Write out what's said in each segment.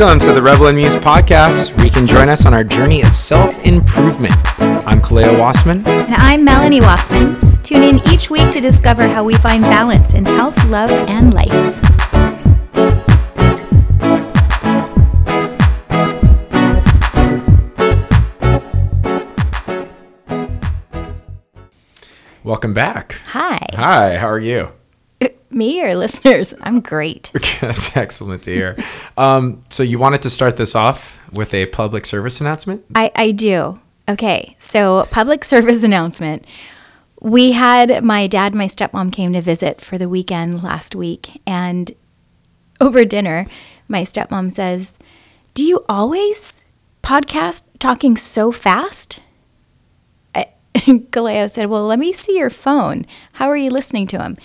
Welcome to the Rebel and Muse podcast, where you can join us on our journey of self improvement. I'm Kaleo Wassman. And I'm Melanie Wassman. Tune in each week to discover how we find balance in health, love, and life. Welcome back. Hi. Hi, how are you? Me or listeners? I'm great. That's excellent to hear. Um, so, you wanted to start this off with a public service announcement? I, I do. Okay, so public service announcement. We had my dad and my stepmom came to visit for the weekend last week, and over dinner, my stepmom says, Do you always podcast talking so fast? I- Kaleo said, Well, let me see your phone. How are you listening to him?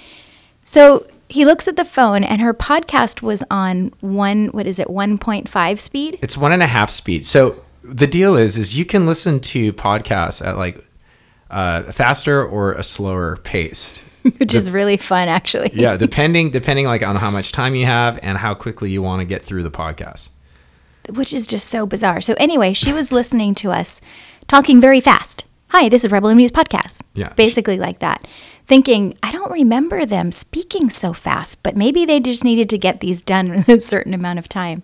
So he looks at the phone, and her podcast was on one, what is it, 1.5 speed? It's one and a half speed. So, the deal is, is you can listen to podcasts at like uh, faster or a slower pace. Which is really fun, actually. yeah, depending depending like on how much time you have and how quickly you want to get through the podcast. which is just so bizarre. So anyway, she was listening to us talking very fast. Hi, this is Rebel Muse podcast. Yeah. Basically like that. Thinking, I don't remember them speaking so fast, but maybe they just needed to get these done in a certain amount of time.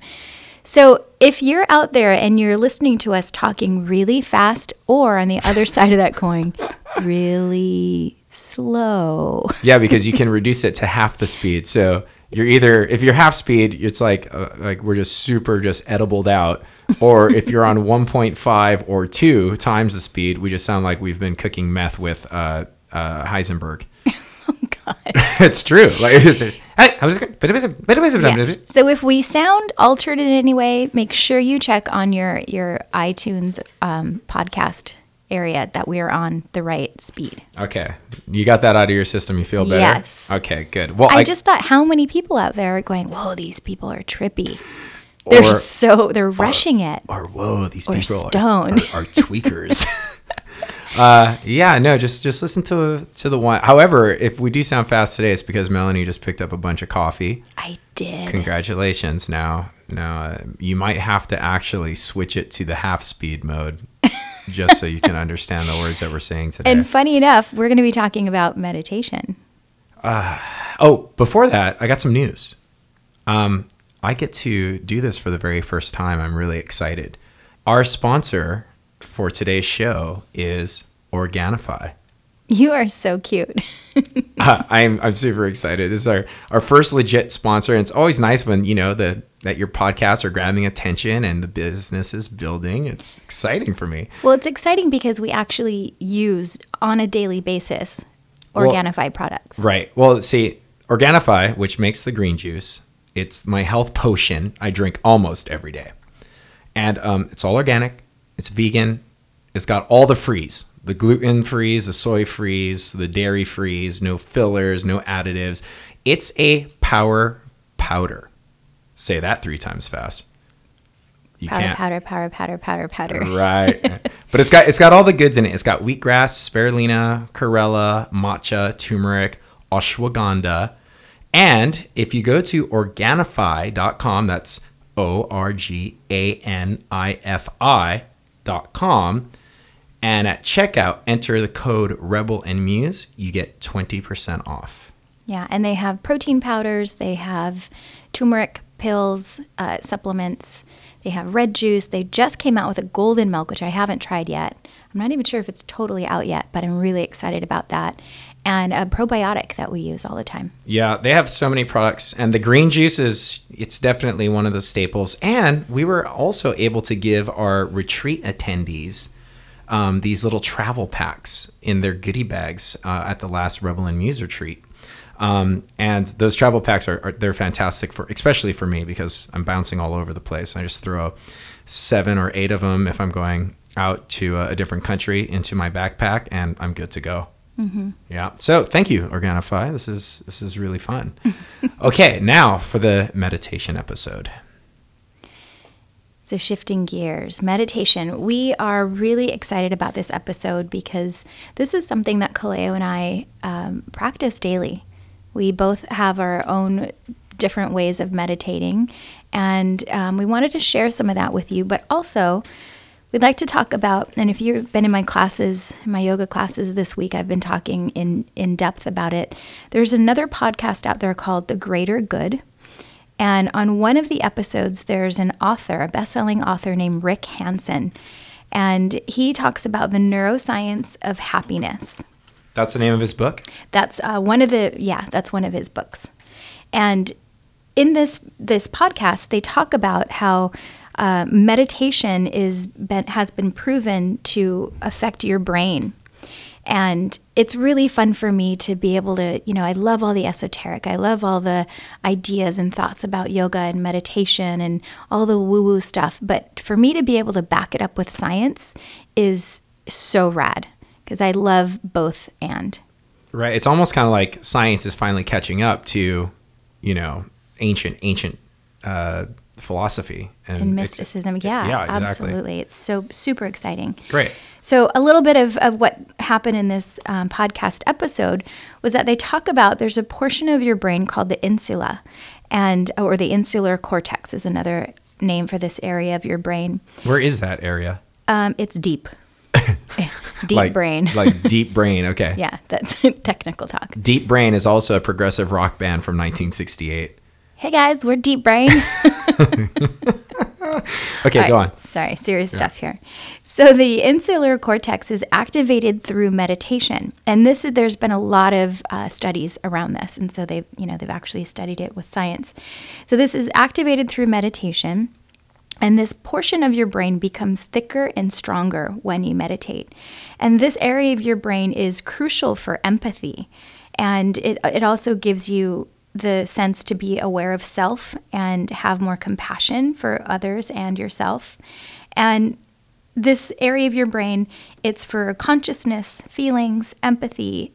So if you're out there and you're listening to us talking really fast or on the other side of that coin, really slow. Yeah, because you can reduce it to half the speed. So you're either if you're half speed, it's like uh, like we're just super just edibled out, or if you're on 1.5 or two times the speed, we just sound like we've been cooking meth with uh, uh, Heisenberg. Oh God. it's true. Like it's just, hey, I was gonna- Yeah. So if we sound altered in any way, make sure you check on your your iTunes um, podcast area that we are on the right speed. Okay, you got that out of your system. You feel better. Yes. Okay, good. Well, I, just thought how many people out there are going, "Whoa, these people are trippy." They're Or- so they're rushing it. or whoa, these Or people are, stoned. are, are tweakers. uh, yeah, no, just just listen to to the one. However, if we do sound fast today, it's because Melanie just picked up a bunch of coffee. I did. Congratulations! Now, now uh, you might have to actually switch it to the half speed mode, just so you can understand the words that we're saying today. And funny enough, we're going to be talking about meditation. Oh, before that, I got some news. Um, I get to do this for the very first time. I'm really excited. Our sponsor for today's show is Organifi. You are so cute. Uh, I'm I'm super excited. This is our, our first legit sponsor, and it's always nice when you know the that your podcasts are grabbing attention and the business is building. It's exciting for me. well, it's exciting because we actually use on a daily basis Well- Organifi products. Right. Well, see, Organifi, which makes the green juice, it's my health potion. I drink almost every day, and um, it's all organic. It's vegan. It's got all the frees: the gluten frees, the soy frees, the dairy frees. No fillers, no additives. It's a power powder. Say that three times fast. You Powder, can't. powder, powder, powder, powder, powder. Right. but it's got it's got all the goods in it. It's got wheatgrass, spirulina, chlorella, matcha, turmeric, ashwagandha. And if you go to organifi.com, that's O R G A N I F I.com, and at checkout enter the code Rebel and Muse, you get 20% off. Yeah, and they have protein powders, they have turmeric pills, uh, supplements, they have red juice. They just came out with a golden milk, which I haven't tried yet. I'm not even sure if it's totally out yet, but I'm really excited about that. And a probiotic that we use all the time. Yeah, they have so many products, and the green juice is it's definitely one of the staples. And we were also able to give our retreat attendees um, these little travel packs in their goodie bags uh, at the last Rebel and Muse retreat. Um, and those travel packs are, are they're fantastic for especially for me because I'm bouncing all over the place. I just throw seven or eight of them if I'm going out to a, a different country into my backpack, and I'm good to go. Yeah. So thank you, Organifi. This is this is really fun. okay, now for the meditation episode. So, shifting gears, meditation. We are really excited about this episode because this is something that Kaleo and I um, practice daily. We both have our own different ways of meditating. And um, we wanted to share some of that with you, but also we'd like to talk about, and if you've been in my classes, my yoga classes this week, I've been talking in, in depth about it. There's another podcast out there called The Greater Good. And on one of the episodes, there's an author, a best selling author named Rick Hanson. And he talks about the neuroscience of happiness. That's the name of his book? That's uh, one of the, yeah, that's one of his books. And in this this podcast, they talk about how uh, meditation is been, has been proven to affect your brain, and it's really fun for me to be able to, you know, I love all the esoteric, I love all the ideas and thoughts about yoga and meditation and all the woo woo stuff. But for me to be able to back it up with science is so rad because I love both and. Right. It's almost kind of like science is finally catching up to you know ancient ancient uh, philosophy and, and mysticism. Ex- yeah, yeah exactly. absolutely. It's so super exciting. Great. So, a little bit of, of what happened in this um, podcast episode was that they talk about there's a portion of your brain called the insula, and or the insular cortex is another name for this area of your brain. Where is that area? Um, it's deep. deep like, brain. like deep brain. Okay. Yeah, that's technical talk. Deep Brain is also a progressive rock band from 1968. Hey guys, we're Deep Brain. okay, right, go on. Sorry, serious yeah. stuff here. So the insular cortex is activated through meditation, and this there's been a lot of uh, studies around this, and so they've you know they've actually studied it with science. So this is activated through meditation. And this portion of your brain becomes thicker and stronger when you meditate. And this area of your brain is crucial for empathy. And it, it also gives you the sense to be aware of self and have more compassion for others and yourself. And this area of your brain, it's for consciousness, feelings, empathy,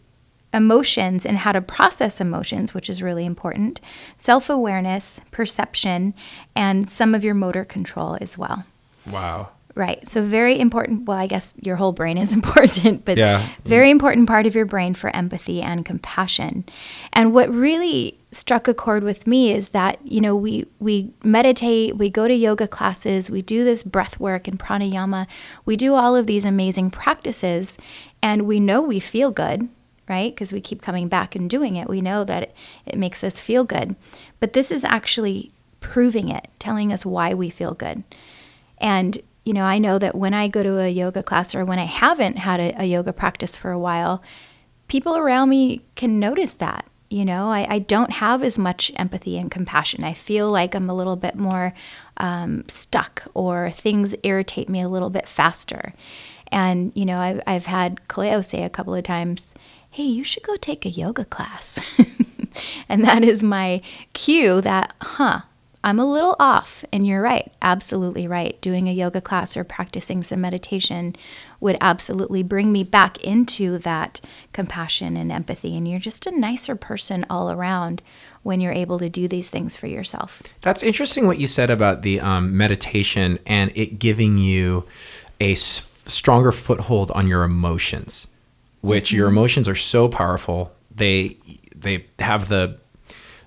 emotions and how to process emotions, which is really important, self awareness, perception, and some of your motor control as well. Wow. Right. So, very important. Well, I guess your whole brain is important, but yeah. very important part of your brain for empathy and compassion. And what really struck a chord with me is that, you know, we, we meditate, we go to yoga classes, we do this breath work and pranayama, we do all of these amazing practices, and we know we feel good, right? Because we keep coming back and doing it. We know that it, it makes us feel good. But this is actually proving it, telling us why we feel good. And you know, I know that when I go to a yoga class or when I haven't had a, a yoga practice for a while, people around me can notice that. You know, I, I, don't have as much empathy and compassion. I feel like I'm a little bit more um, stuck or things irritate me a little bit faster. And, you know, I've, I've had Kaleo say a couple of times, hey, you should go take a yoga class. and that is my cue that, huh, I'm a little off. And you're right, absolutely right. Doing a yoga class or practicing some meditation would absolutely bring me back into that compassion and empathy. And you're just a nicer person all around when you're able to do these things for yourself. That's interesting what you said about the um, meditation and it giving you a s- stronger foothold on your emotions, which mm-hmm. your emotions are so powerful. They they have the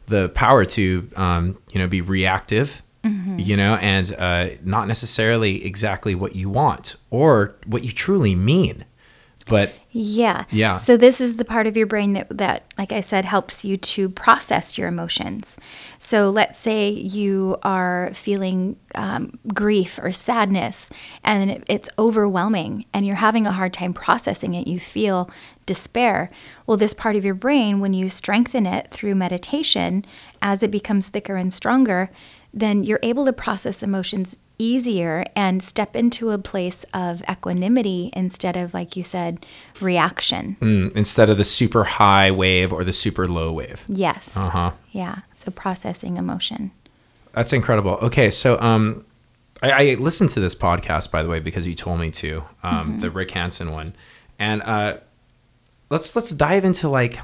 the power to um, you know be reactive mm-hmm. you know and uh, not necessarily exactly what you want or what you truly mean but yeah. Yeah. So this is the part of your brain that that like i said helps you to process your emotions. So let's say you are feeling um, grief or sadness and it, it's overwhelming and you're having a hard time processing it you feel despair. Well, this part of your brain, when you strengthen it through meditation, as it becomes thicker and stronger, then you're able to process emotions easier and step into a place of equanimity instead of, like you said, reaction. Mm, instead of the super high wave or the super low wave. Yes. Uh huh. Yeah. So processing emotion. That's incredible. Okay. So, um, I, I, listened to this podcast, by the way, because you told me to, um, mm-hmm. the Rick Hanson one. And uh, let's let's dive into like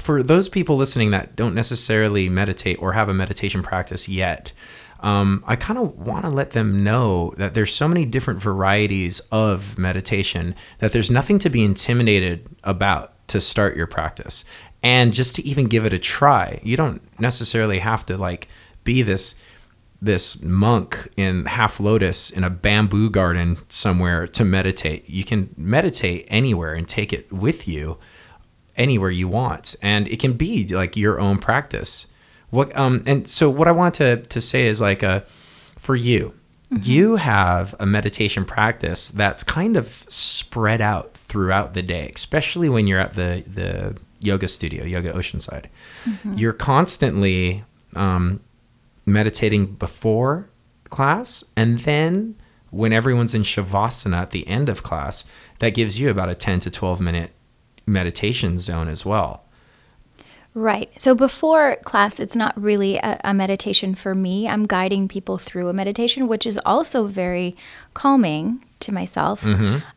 for those people listening that don't necessarily meditate or have a meditation practice yet. Um, I kind of want to let them know that there's so many different varieties of meditation that there's nothing to be intimidated about to start your practice. and just to even give it a try. You don't necessarily have to like be this this monk in half lotus in a bamboo garden somewhere to meditate. You can meditate anywhere and take it with you anywhere you want, and it can be like your own practice. What um and so what I want to to say is like uh for you, you have a meditation practice that's kind of spread out throughout the day, especially when you're at the the yoga studio, Yoga Oceanside. You're constantly um, meditating before class, and then when everyone's in shavasana at the end of class, that gives you about a 10 to 12 minute meditation zone as well. Right. So before class, it's not really a, a meditation for me. I'm guiding people through a meditation, which is also very calming to myself.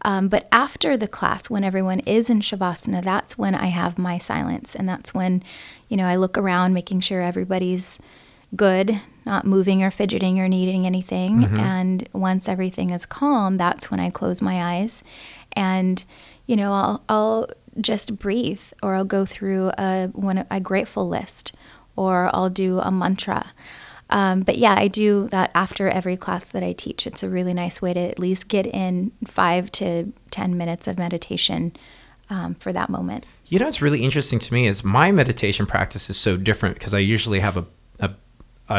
Um, but after the class, when everyone is in Shavasana, that's when I have my silence. And that's when, you know, I look around, making sure everybody's good, not moving or fidgeting or needing anything. And once everything is calm, that's when I close my eyes. And, you know, I'll, I'll just breathe or I'll go through a, one, a grateful list or I'll do a mantra. Um, but yeah, I do that after every class that I teach. It's a really nice way to at least get in five to 10 minutes of meditation um, for that moment. You know what's really interesting to me is my meditation practice is so different because I usually have a,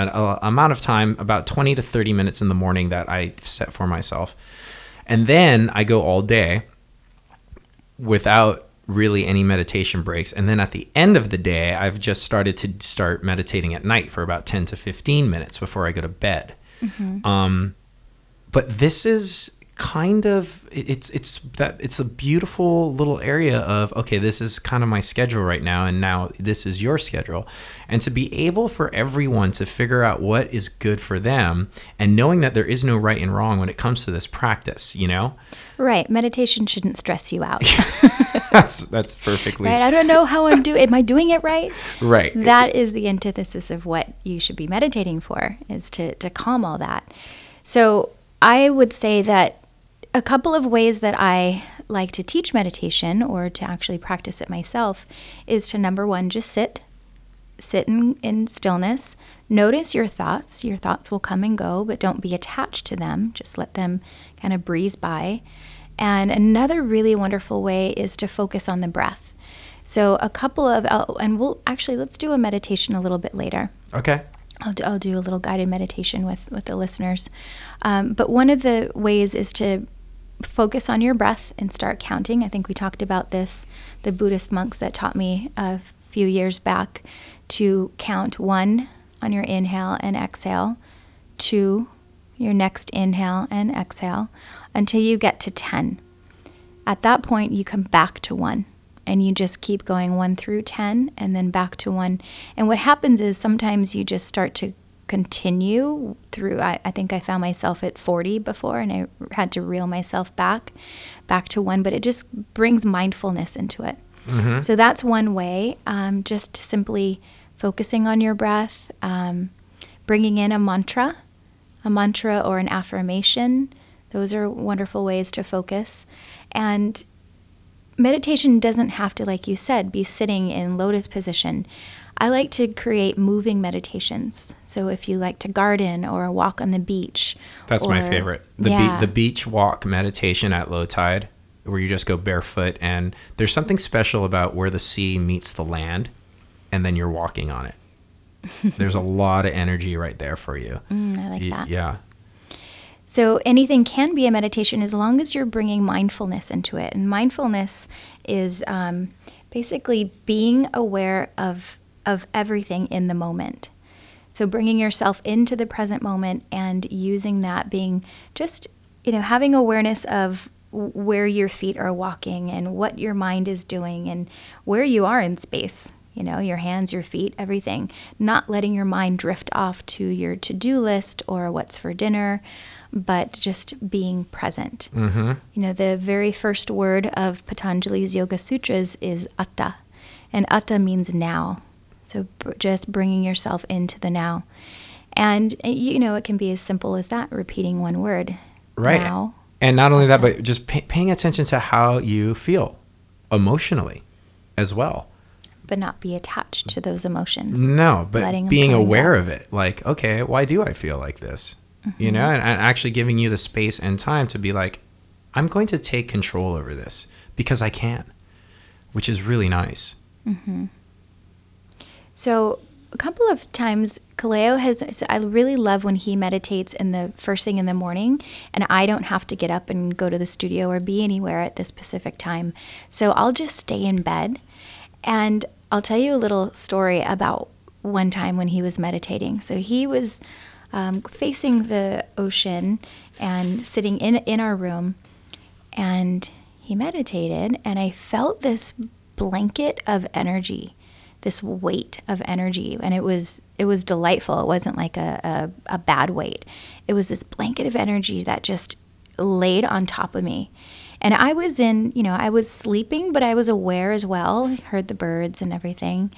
a, a, amount of time about 20 to 30 minutes in the morning that I set for myself. And then I go all day without really any meditation breaks. And then at the end of the day, I've just started to start meditating at night for about 10 to 15 minutes before I go to bed. Um, but this is kind of it's it's that it's a beautiful little area of okay this is kind of my schedule right now and now this is your schedule and to be able for everyone to figure out what is good for them and knowing that there is no right and wrong when it comes to this practice you know Right. Meditation shouldn't stress you out. that's that's perfectly right. I don't know how I'm doing. Am I doing it right? right That is the antithesis of what you should be meditating for, is to, to calm all that. So I would say that a couple of ways that I like to teach meditation or to actually practice it myself is to number one, just sit. Sit in, in stillness. Notice your thoughts. Your thoughts will come and go, but don't be attached to them. Just let them kind of breeze by. And another really wonderful way is to focus on the breath. So, a couple of, and we'll actually, let's do a meditation a little bit later. okay I'll do, I'll do a little guided meditation with, with the listeners. Um, but one of the ways is to focus on your breath and start counting. I think we talked about this, the Buddhist monks that taught me a few years back to count one on your inhale and exhale, two, your next inhale and exhale, until you get to 10. At that point, you come back to one and you just keep going one through 10 and then back to one. And what happens is sometimes you just start to continue through. I, I think I found myself at 40 before and I had to reel myself back, back to one, but it just brings mindfulness into it. So that's one way, um, just simply focusing on your breath, um, bringing in a mantra, a mantra or an affirmation. Those are wonderful ways to focus. And meditation doesn't have to, like you said, be sitting in lotus position. I like to create moving meditations. So if you like to garden or walk on the beach, That's my favorite. The yeah. be- the beach walk meditation at low tide, where you just go barefoot, and there's something special about where the sea meets the land, and then you're walking on it. there's a lot of energy right there for you. Mm, I like Y- that. Yeah. So anything can be a meditation as long as you're bringing mindfulness into it. And mindfulness is um, basically being aware of of everything in the moment. So bringing yourself into the present moment and using that, being just you know having awareness of where your feet are walking and what your mind is doing and where you are in space you know, your hands, your feet, everything. Not letting your mind drift off to your to do list or what's for dinner, but just being present. Mm-hmm. You know, the very first word of Patanjali's Yoga Sutras is atha, and atha means now. So just bringing yourself into the now. And, uh, you know, it can be as simple as that, repeating one word. Right. Now. And not only that, but just pay- paying attention to how you feel emotionally as well. but not be attached to those emotions. No, but Letting being aware of it, like, okay, being Letting 'em aware come of and it, go. like, okay, why do I feel like this? You Mm-hmm. know, and, and actually giving you the space and time to be like, I'm going to take control over this because I can, which is really nice. So a couple of times Kaleo has so I really love when he meditates in the first thing in the morning and I don't have to get up and go to the studio or be anywhere at this specific time. So I'll just stay in bed and I'll tell you a little story about one time when he was meditating. So he was um, facing the ocean and sitting in in our room and he meditated and i felt this blanket of energy this weight of energy and it was it was delightful it wasn't like a, a, a bad weight it was this blanket of energy that just laid on top of me and i was in you know i was sleeping but i was aware as well heard the birds and everything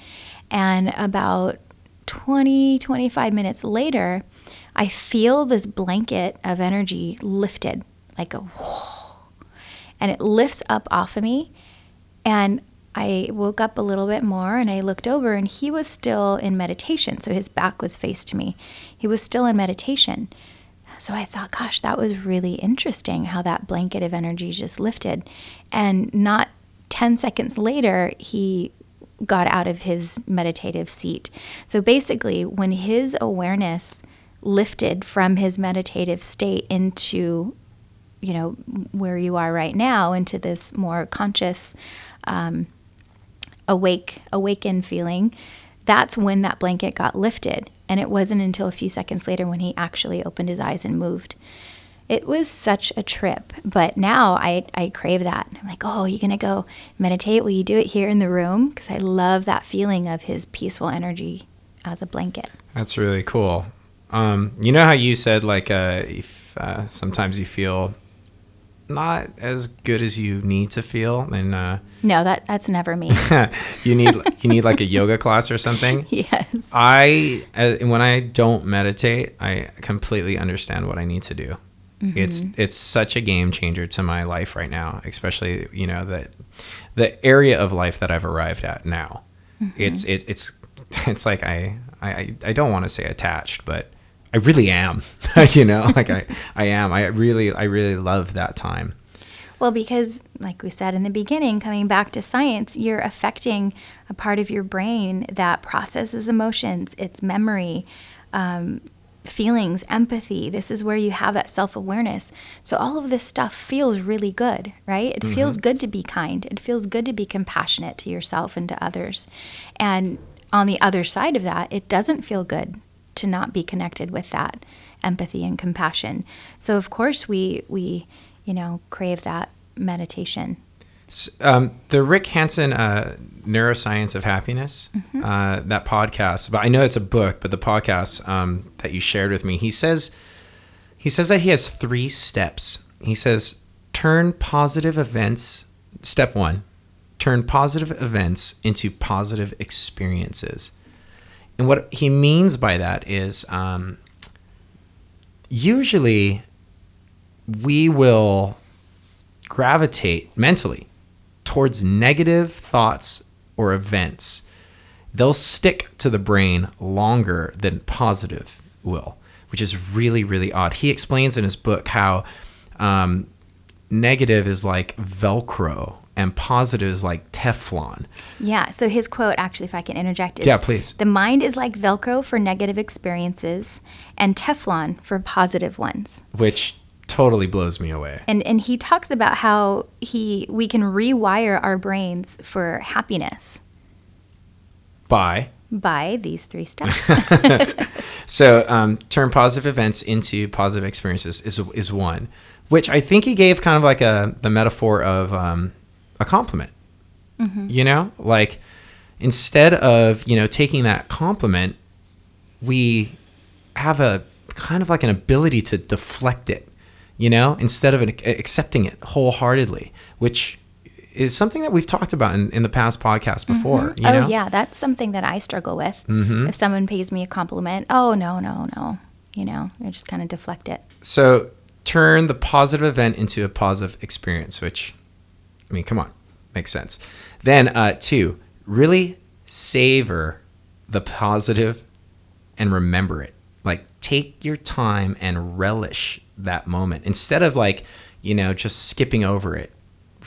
and about 20 25 minutes later i feel this blanket of energy lifted like a whoa. and it lifts up off of me. And I woke up a little bit more and I looked over and he was still in meditation. So his back was faced to me. He was still in meditation. So I thought, gosh, that was really interesting how that blanket of energy just lifted. And not 10 seconds later, he got out of his meditative seat. So basically, when his awareness lifted from his meditative state into you know where you are right now into this more conscious um, awake awakened feeling that's when that blanket got lifted. And it wasn't until a few seconds later when he actually opened his eyes and moved. It was such a trip but now i, I crave that. I'm like oh you're gonna go meditate? Will you do it here in the room? Because i love that feeling of his peaceful energy as a blanket. That's really cool. Um, you know how you said like uh, if uh, sometimes you feel not as good as you need to feel, and uh, no that that's never me you need you need like a yoga class or something. yes I uh, when I don't meditate, I completely understand what I need to do. It's it's such a game changer to my life right now, especially you know the the area of life that I've arrived at now. It's it, it's it's like I I I don't want to say attached, but I really am. you know, like I I am. I really I really love that time. Well, because, like we said in the beginning, coming back to science, you're affecting a part of your brain that processes emotions, its memory, um, feelings, empathy. This is where you have that self awareness. So, all of this stuff feels really good, right? It feels good to be kind. It feels good to be compassionate to yourself and to others. And on the other side of that, it doesn't feel good to not be connected with that empathy and compassion. So, of course, we, we, you know, crave that meditation. Um, the Rick Hanson uh, Neuroscience of Happiness, uh, that podcast. But I know it's a book, but the podcast um, that you shared with me, he says he says that he has three steps. He says turn positive events. Step one, turn positive events into positive experiences. And what he means by that is um, usually we will gravitate mentally towards negative thoughts or events. They'll stick to the brain longer than positive will, which is really, really odd. He explains in his book how um, negative is like Velcro and positives like Teflon. Yeah. So his quote, actually, if I can interject, is Yeah, please. The mind is like Velcro for negative experiences and Teflon for positive ones. which totally blows me away. And and he talks about how he we can rewire our brains for happiness Bye. by these three steps. So um, turn positive events into positive experiences is is one, which I think he gave kind of like a the metaphor of um, a compliment. You know, like instead of you know taking that compliment, we have a kind of like an ability to deflect it. You know, instead of an, accepting it wholeheartedly, which is something that we've talked about in, in the past podcast mm-hmm. before. You oh know? yeah, that's something that I struggle with. Mm-hmm. If someone pays me a compliment, oh no, no, no. You know, I just kind of deflect it. So turn the positive event into a positive experience, which, I mean, come on, makes sense. Then, uh, two, really savor the positive and remember it. Like take your time and relish that moment instead of like, you know, just skipping over it.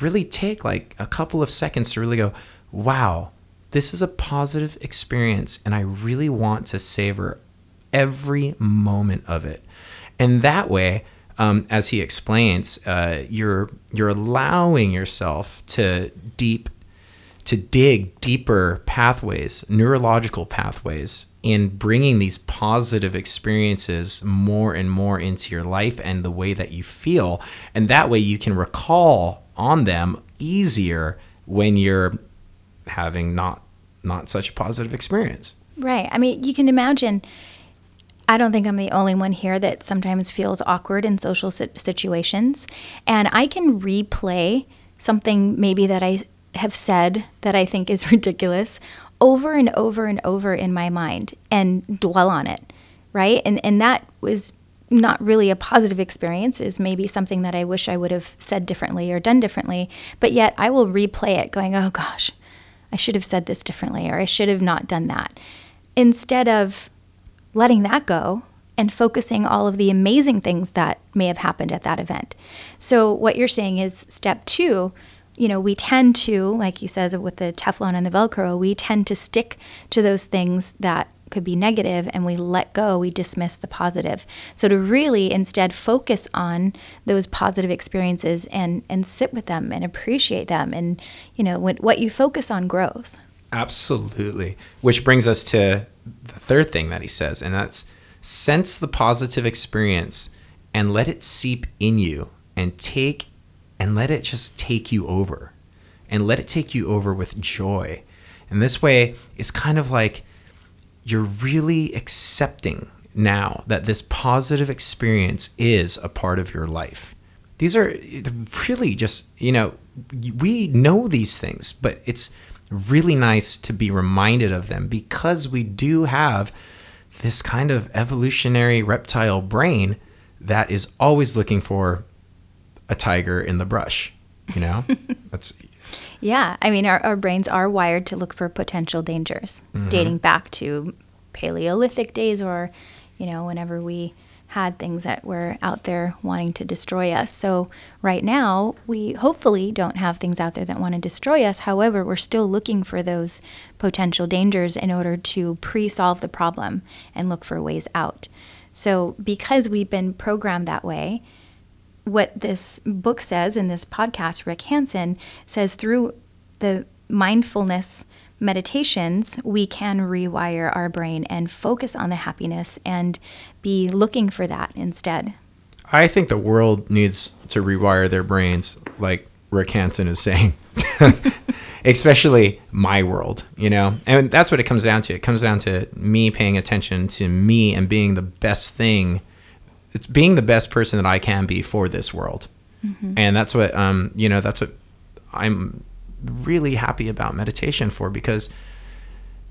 Really take like a couple of seconds to really go, wow, this is a positive experience and I really want to savor every moment of it. And that way, um, as he explains, uh, you're you're allowing yourself to deep to dig deeper pathways, neurological pathways, in bringing these positive experiences more and more into your life and the way that you feel, and that way you can recall on them easier when you're having not not such a positive experience. Right. I mean, you can imagine. I don't think I'm the only one here that sometimes feels awkward in social situations, and I can replay something maybe that I have said that I think is ridiculous over and over and over in my mind and dwell on it, right? And and that was not really a positive experience is maybe something that I wish I would have said differently or done differently, but yet I will replay it going, "Oh gosh, I should have said this differently or I should have not done that. Instead of letting that go and focusing all of the amazing things that may have happened at that event. So what you're saying is step 2, you know, we tend to, like he says with the Teflon and the Velcro, we tend to stick to those things that could be negative and we let go, we dismiss the positive. So to really instead focus on those positive experiences and and sit with them and appreciate them and you know what what you focus on grows. Absolutely. Which brings us to the third thing that he says and that's sense the positive experience and let it seep in you and take and let it just take you over and let it take you over with joy. And this way it's kind of like you're really accepting now that this positive experience is a part of your life. These are really just, you know, we know these things, but it's really nice to be reminded of them because we do have this kind of evolutionary reptile brain that is always looking for a tiger in the brush, you know? That's yeah, I mean, our, our brains are wired to look for potential dangers, mm-hmm. dating back to Paleolithic days or, you know, whenever we had things that were out there wanting to destroy us. So, right now, we hopefully don't have things out there that want to destroy us. However, we're still looking for those potential dangers in order to pre solve the problem and look for ways out. So, because we've been programmed that way, what this book says in this podcast, Rick Hanson says through the mindfulness meditations, we can rewire our brain and focus on the happiness and be looking for that instead. I think the world needs to rewire their brains, like Rick Hanson is saying. Especially my world, you know? And that's what it comes down to. It comes down to me paying attention to me and being the best thing it's being the best person that I can be for this world. Mm-hmm. And that's what um, you know, that's what I'm really happy about meditation for because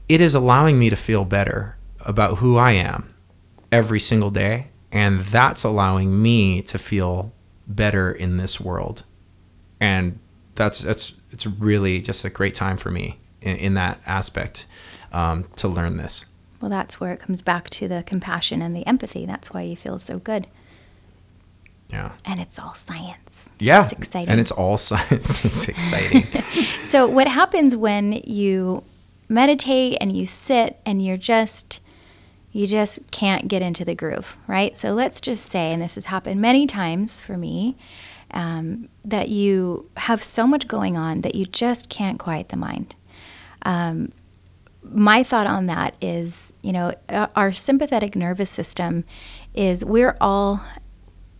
it is allowing me to feel better about who I am every single day and that's allowing me to feel better in this world. And that's that's it's really just a great time for me in, in that aspect um, to learn this. Well, that's where it comes back to the compassion and the empathy. That's why you feel so good. Yeah. And it's all science. Yeah. It's exciting. And it's all science. it's exciting. so, what happens when you meditate and you sit and you're just you just can't get into the groove, right? So let's just say, and this has happened many times for me, um, that you have so much going on that you just can't quiet the mind. Um, my thought on that is, you know, our sympathetic nervous system is we're all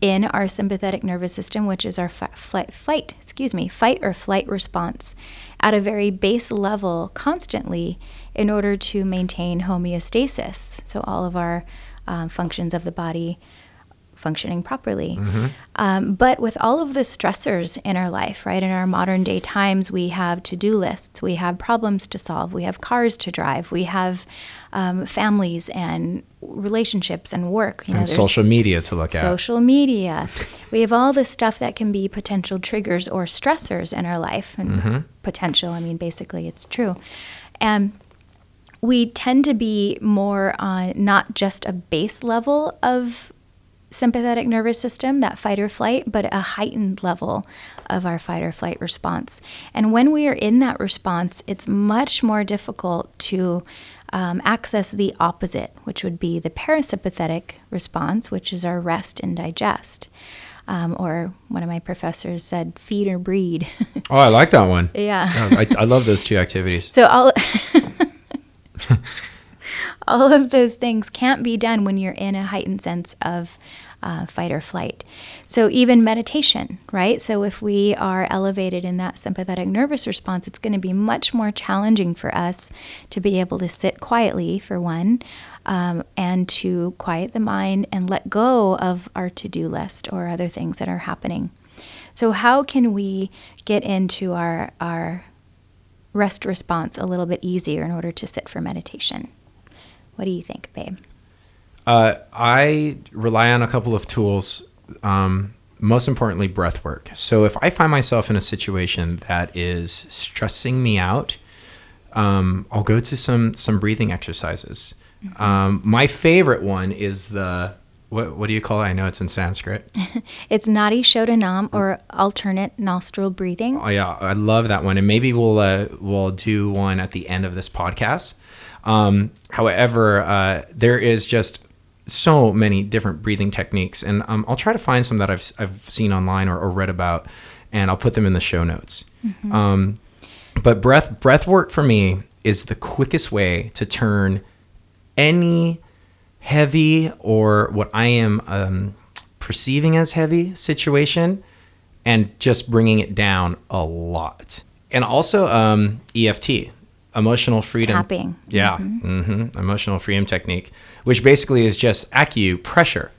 in our sympathetic nervous system, which is our fight, fight, excuse me, fight or flight response at a very base level constantly in order to maintain homeostasis. So all of our um, functions of the body functioning properly. Mm-hmm. Um, but with all of the stressors in our life, right, in our modern day times, we have to do lists, we have problems to solve, we have cars to drive, we have um, families and relationships and work. You know, and social media to look social at. Social media. we have all this stuff that can be potential triggers or stressors in our life. And mm-hmm. potential, I mean, basically, it's true. And we tend to be more on not just a base level of sympathetic nervous system, that fight or flight, but a heightened level of our fight or flight response. And when we are in that response, it's much more difficult to um, access the opposite, which would be the parasympathetic response, which is our rest and digest. Um, or one of my professors said, feed or breed. oh, I like that one. Yeah. Oh, I, I love those two activities. So all, all of those things can't be done when you're in a heightened sense of uh, fight or flight. So, even meditation, right? So, if we are elevated in that sympathetic nervous response, it's going to be much more challenging for us to be able to sit quietly, for one, um, and to quiet the mind and let go of our to do list or other things that are happening. So, how can we get into our, our rest response a little bit easier in order to sit for meditation? What do you think, babe? Uh, I rely on a couple of tools. Um, most importantly, breath work. So if I find myself in a situation that is stressing me out, um, I'll go to some some breathing exercises. Mm-hmm. Um, my favorite one is the what, what do you call it? I know it's in Sanskrit. it's Nadi Shodhanam or alternate nostril breathing. Oh yeah, I love that one, and maybe we'll uh, we'll do one at the end of this podcast. Um, however, uh, there is just so many different breathing techniques, and um, I'll try to find some that I've I've seen online or, or, read about, and I'll put them in the show notes. Mm-hmm. Um, but breath breath work for me is the quickest way to turn any heavy or what I am um, perceiving as heavy situation and just bringing it down a lot. And also um, EFT, emotional freedom tapping. Yeah, mm-hmm. Mm-hmm. emotional freedom technique, which basically is just acupressure,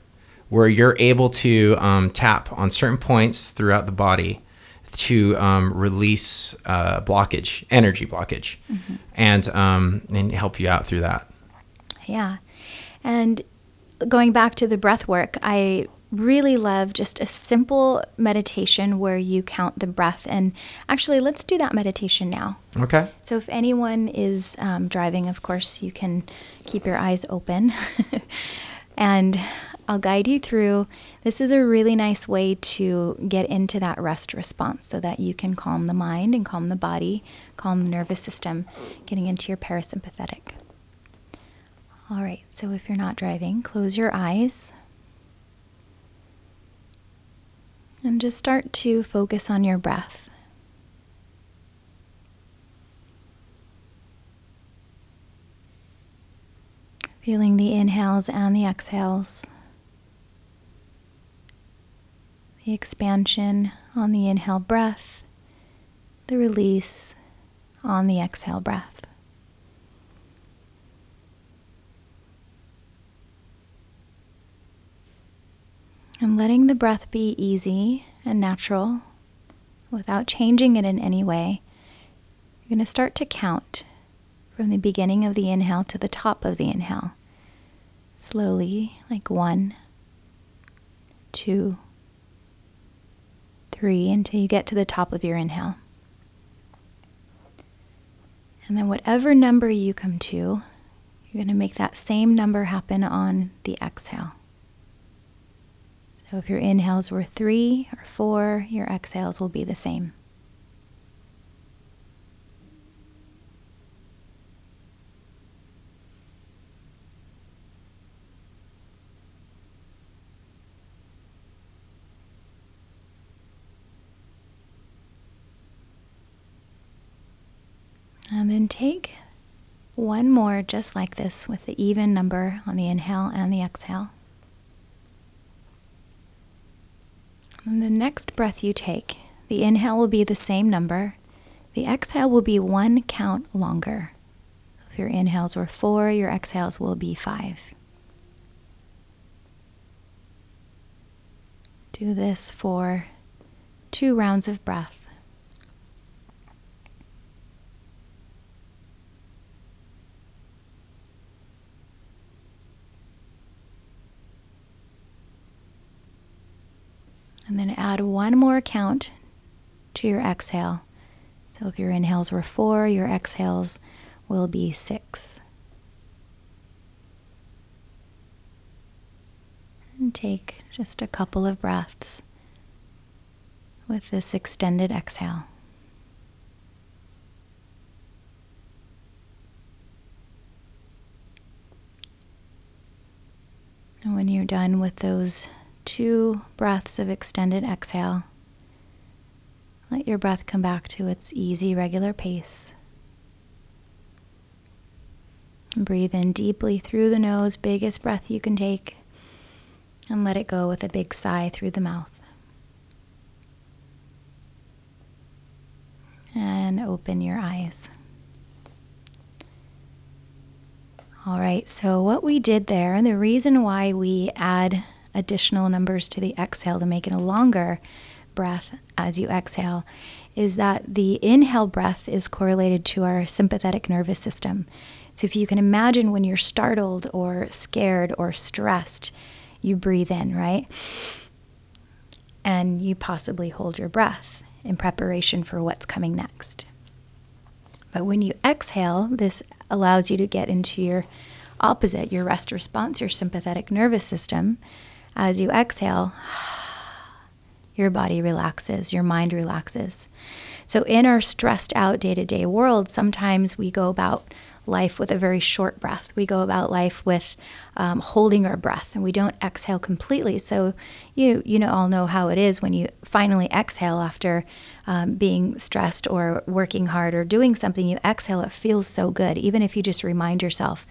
where you're able to um, tap on certain points throughout the body to um, release uh, blockage, energy blockage, mm-hmm. and um, and help you out through that. Yeah, and going back to the breath work, I really love just a simple meditation where you count the breath. And actually, let's do that meditation now. Okay. So, if anyone is um, driving, of course, you can keep your eyes open. and I'll guide you through. This is a really nice way to get into that rest response so that you can calm the mind and calm the body, calm the nervous system, getting into your parasympathetic. All right, so if you're not driving, close your eyes. And just start to focus on your breath. Feeling the inhales and the exhales. The expansion on the inhale breath, the release on the exhale breath. And letting the breath be easy and natural without changing it in any way, you're going to start to count from the beginning of the inhale to the top of the inhale. Slowly, like one, two, three, until you get to the top of your inhale. And then, whatever number you come to, you're going to make that same number happen on the exhale. So if your inhales were three or four, your exhales will be the same. And then take one more just like this with the even number on the inhale and the exhale. And the next breath you take, the inhale will be the same number, the exhale will be one count longer. If your inhales were four, your exhales will be five. Do this for two rounds of breath. And then add one more count to your exhale. So if your inhales were four, your exhales will be six. And take just a couple of breaths with this extended exhale. And when you're done with those two breaths of extended exhale, let your breath come back to its easy, regular pace. Breathe in deeply through the nose, biggest breath you can take, and let it go with a big sigh through the mouth. And open your eyes. All right, so what we did there, and the reason why we add additional numbers to the exhale to make it a longer breath as you exhale, is that the inhale breath is correlated to our sympathetic nervous system. So if you can imagine when you're startled or scared or stressed, you breathe in, right? And you possibly hold your breath in preparation for what's coming next. But when you exhale, this allows you to get into your opposite, your rest response, your sympathetic nervous system. As you exhale, your body relaxes, your mind relaxes. So, in our stressed out day to day world, sometimes we go about life with a very short breath. We go about life with um, holding our breath, and we don't exhale completely. So you you know all know how it is when you finally exhale after um, being stressed or working hard or doing something. You exhale; it feels so good. Even if you just remind yourself,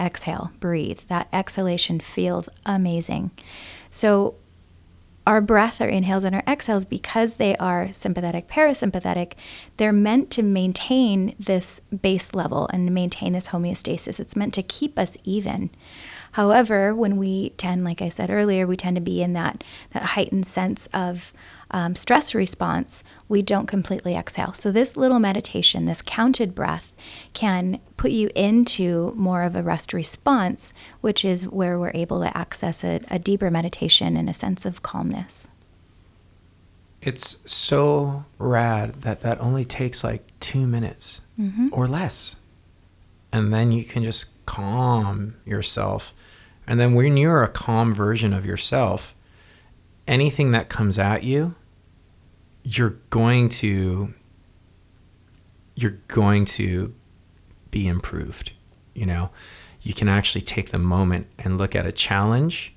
exhale, breathe. That exhalation feels amazing. So our breath, our inhales and our exhales, because they are sympathetic, parasympathetic, they're meant to maintain this base level and maintain this homeostasis. It's meant to keep us even. However, when we tend, like I said earlier, we tend to be in that, that heightened sense of um, stress response, we don't completely exhale. So, this little meditation, this counted breath, can put you into more of a rest response, which is where we're able to access a, a deeper meditation and a sense of calmness. It's so rad that that only takes like two minutes mm-hmm. or less. And then you can just calm yourself. And then when you're a calm version of yourself, anything that comes at you, you're going to you're going to be improved you know? You can actually take the moment and look at a challenge.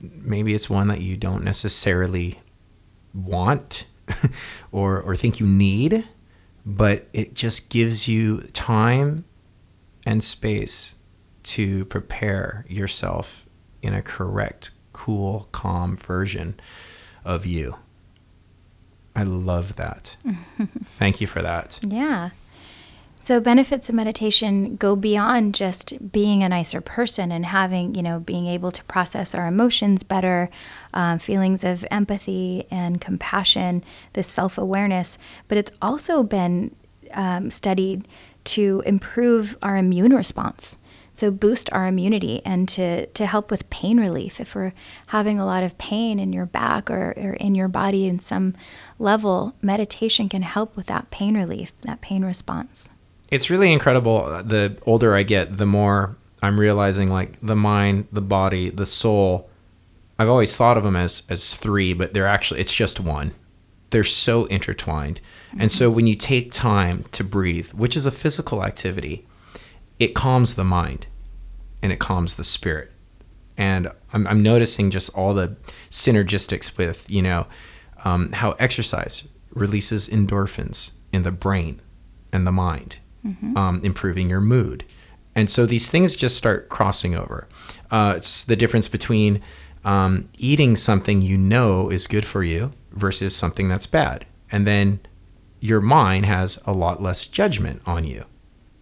Maybe it's one that you don't necessarily want or or think you need but it just gives you time and space to prepare yourself in a correct cool calm version of you I love that. Thank you for that. Yeah. So benefits of meditation go beyond just being a nicer person and having, you know, being able to process our emotions better, um, feelings of empathy and compassion, this self awareness. But it's also been um, studied to improve our immune response. So boost our immunity and to, to help with pain relief. If we're having a lot of pain in your back or, or in your body in some level, meditation can help with that pain relief, that pain response. It's really incredible. The older I get, the more I'm realizing like the mind, the body, the soul. I've always thought of them as as three, but they're actually it's just one. They're so intertwined. Mm-hmm. And so when you take time to breathe, which is a physical activity, it calms the mind and it calms the spirit. And I'm, I'm noticing just all the synergistics with, you know, um, how exercise releases endorphins in the brain and the mind, mm-hmm. um, improving your mood. And so these things just start crossing over. Uh, it's the difference between um, eating something you know is good for you versus something that's bad. And then your mind has a lot less judgment on you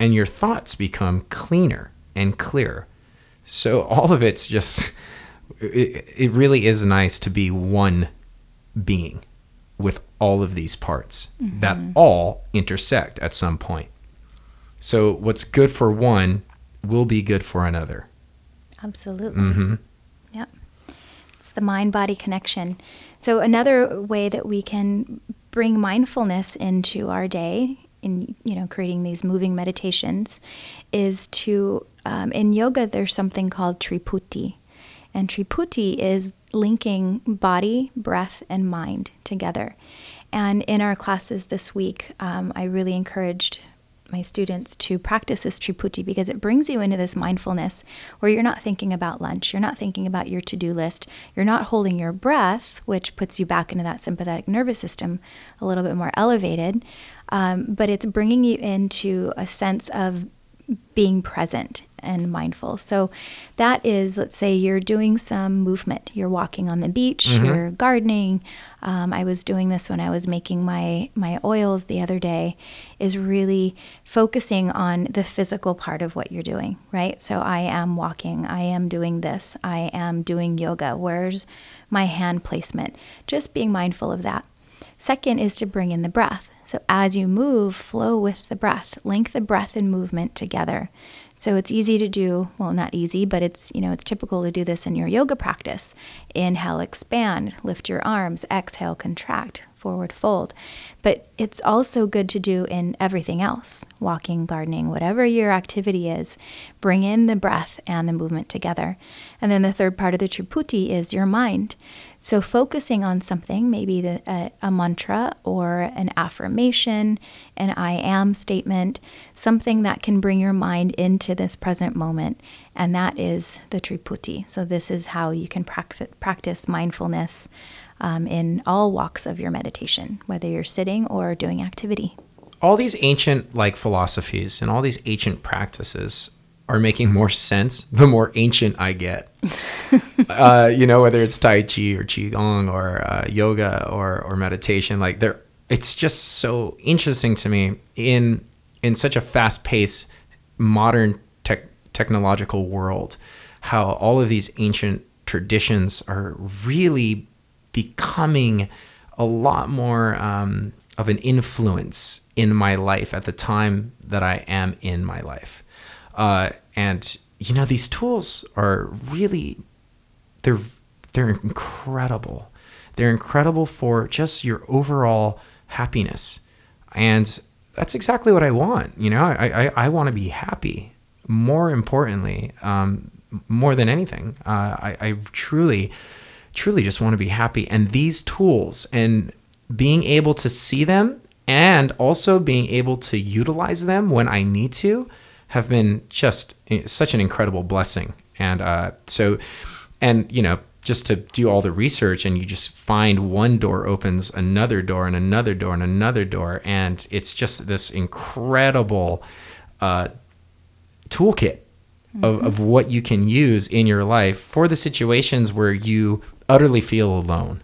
and your thoughts become cleaner and clearer. So all of it's just, it, it really is nice to be one being with all of these parts mm-hmm. that all intersect at some point. So what's good for one will be good for another. Absolutely. Mm-hmm. Yep. It's the mind body connection. So another way that we can bring mindfulness into our day in you know creating these moving meditations is to um, in yoga there's something called triputi and triputi is linking body, breath, and mind together. And in our classes this week, um, I really encouraged my students to practice this Triputi because it brings you into this mindfulness where you're not thinking about lunch, you're not thinking about your to do list, you're not holding your breath, which puts you back into that sympathetic nervous system a little bit more elevated. Um, but it's bringing you into a sense of being present and mindful. So that is, let's say you're doing some movement. You're walking on the beach. Mm-hmm. You're gardening. Um, I was doing this when I was making my my oils the other day. Is really focusing on the physical part of what you're doing, right? So I am walking. I am doing this. I am doing yoga. Where's my hand placement? Just being mindful of that. Second is to bring in the breath. So as you move, flow with the breath. Link the breath and movement together. So it's easy to do, well, not easy, but it's, you know, it's typical to do this in your yoga practice. Inhale, expand, lift your arms, exhale, contract, forward fold. But it's also good to do in everything else walking, gardening, whatever your activity is. Bring in the breath and the movement together. And then the third part of the Triputi is your mind. So, focusing on something, maybe the, a, a, mantra or an affirmation, an I am statement, something that can bring your mind into this present moment. And that is the Triputi. So, this is how you can practice mindfulness um, in all walks of your meditation, whether you're sitting or doing activity. All these ancient like philosophies and all these ancient practices are making more sense the more ancient I get. uh, you know, whether it's Tai Chi or Qigong or uh, yoga or, or meditation, like they're, it's just so interesting to me in, in such a fast paced modern tech, technological world, how all of these ancient traditions are really becoming a lot more um, of an influence in my life at the time that I am in my life. Uh, and you know these tools are really they're they're incredible. They're incredible for just your overall happiness, and that's exactly what I want. You know, I I, I want to be happy. More importantly, um, more than anything, uh, I, I truly, truly just want to be happy. And these tools and being able to see them and also being able to utilize them when I need to have been just such an incredible blessing. And uh, so, and you know, just to do all the research and you just find one door opens another door and another door and another door. And it's just this incredible uh, toolkit mm-hmm. of, of what you can use in your life for the situations where you utterly feel alone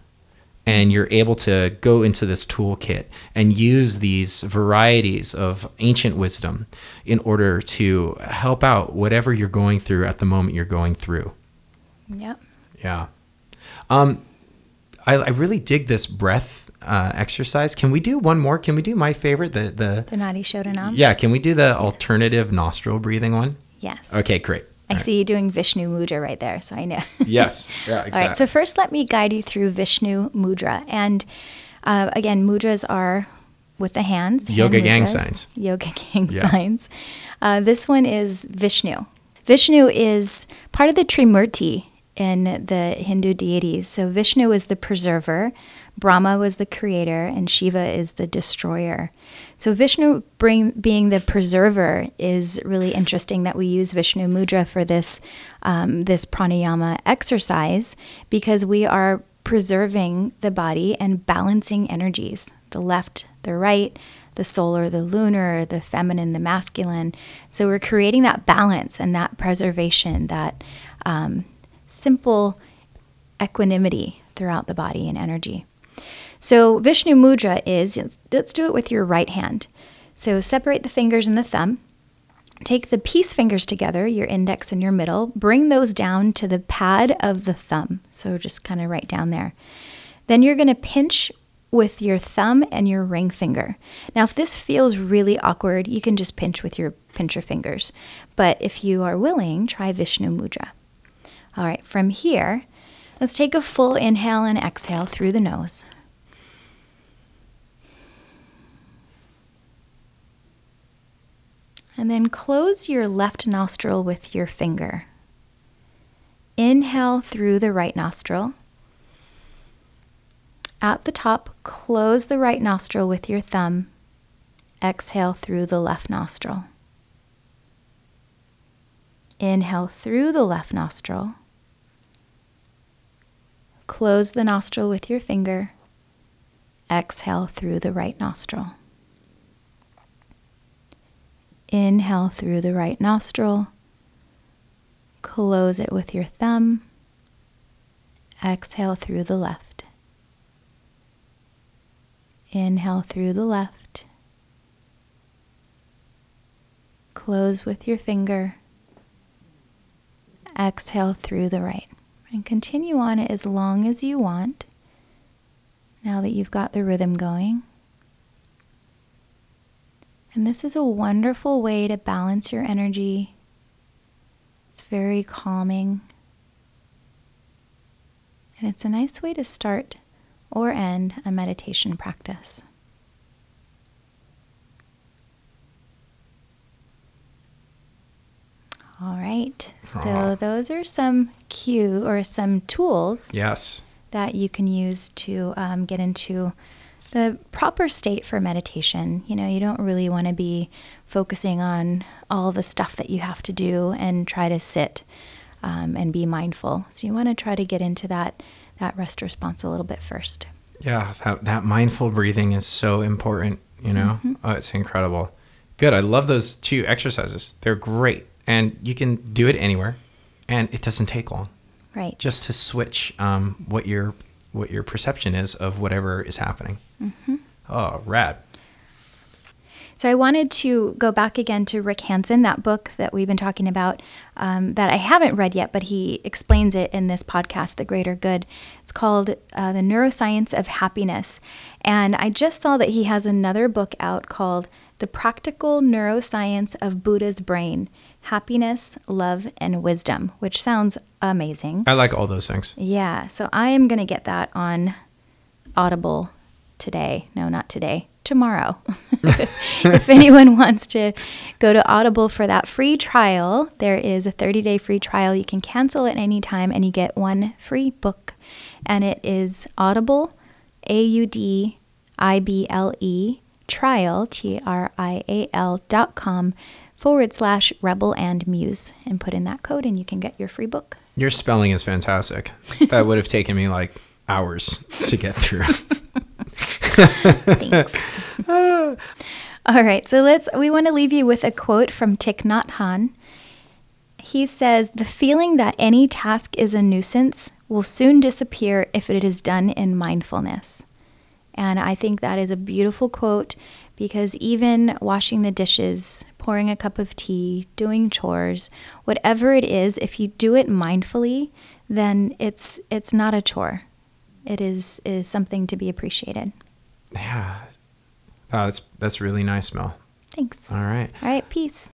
and you're able to go into this toolkit and use these varieties of ancient wisdom in order to help out whatever you're going through at the moment you're going through. Yep. Yeah. Um, I, I really dig this breath uh, exercise. Can we do one more? Can we do my favorite, the the the Nadi Shodhanam? Yeah. Can we do the yes. alternative nostril breathing one? Yes. Okay. Great. I right. see you doing Vishnu Mudra right there, so I know. yes. Yeah, exactly. All right, so first let me guide you through Vishnu Mudra. And uh, again, mudras are with the hands. Yoga hand gang signs. Yoga gang yeah. signs. Uh, this one is Vishnu. Vishnu is part of the Trimurti in the Hindu deities. So Vishnu is the preserver, Brahma was the creator, and Shiva is the destroyer. So Vishnu bring, being the preserver is really interesting that we use Vishnu Mudra for this um, this pranayama exercise because we are preserving the body and balancing energies, the left, the right, the solar, the lunar, the feminine, the masculine. So we're creating that balance and that preservation, that um, simple equanimity throughout the body and energy. So, Vishnu Mudra is let's do it with your right hand. So, separate the fingers and the thumb. Take the peace fingers together, your index and your middle, bring those down to the pad of the thumb. So, just kind of right down there. Then you're going to pinch with your thumb and your ring finger. Now, if this feels really awkward, you can just pinch with your pincher fingers. But if you are willing, try Vishnu Mudra. All right, from here, let's take a full inhale and exhale through the nose. And then close your left nostril with your finger. Inhale through the right nostril. At the top, close the right nostril with your thumb. Exhale through the left nostril. Inhale through the left nostril. Close the nostril with your finger. Exhale through the right nostril. Inhale through the right nostril. Close it with your thumb. Exhale through the left. Inhale through the left. Close with your finger. Exhale through the right. And continue on it as long as you want. Now that you've got the rhythm going. And this is a wonderful way to balance your energy. It's very calming. And it's a nice way to start or end a meditation practice. All right. So Aw. those are some cue or some tools Yes. that you can use to um, get into the proper state for meditation. You know, you don't really want to be focusing on all the stuff that you have to do and try to sit um, and be mindful. So you want to try to get into that that rest response a little bit first. Yeah, that, that mindful breathing is so important, you know? Oh, it's incredible. Good. I love those two exercises. They're great. And you can do it anywhere and it doesn't take long. Right. Just to switch um, what your what your perception is of whatever is happening. Oh, rad. So I wanted to go back again to Rick Hanson, that book that we've been talking about, um, that I haven't read yet, but he explains it in this podcast, The Greater Good. It's called uh, The Neuroscience of Happiness. And I just saw that he has another book out called The Practical Neuroscience of Buddha's Brain Happiness, Love, and Wisdom, which sounds amazing. I like all those things. Yeah, so I am going to get that on Audible today. No, not today. Tomorrow. if anyone wants to go to Audible for that free trial, there is a 30 day free trial. You can cancel at any time and you get one free book. And it is Audible, A U D I B L E, trial, T R I A L dot com forward slash rebel and muse. And put in that code and you can get your free book. Your spelling is fantastic. That would have taken me like hours to get through. Thanks. All right, so let's we want to leave you with a quote from Thich Nhat Hanh. He says, "The feeling that any task is a nuisance will soon disappear if it is done in mindfulness." And I think that is a beautiful quote because even washing the dishes, pouring a cup of tea, doing chores, whatever it is, if you do it mindfully, then it's it's not a chore. It is is something to be appreciated. Yeah. Oh, that's that's really nice, Mel. Thanks. All right. All right, peace.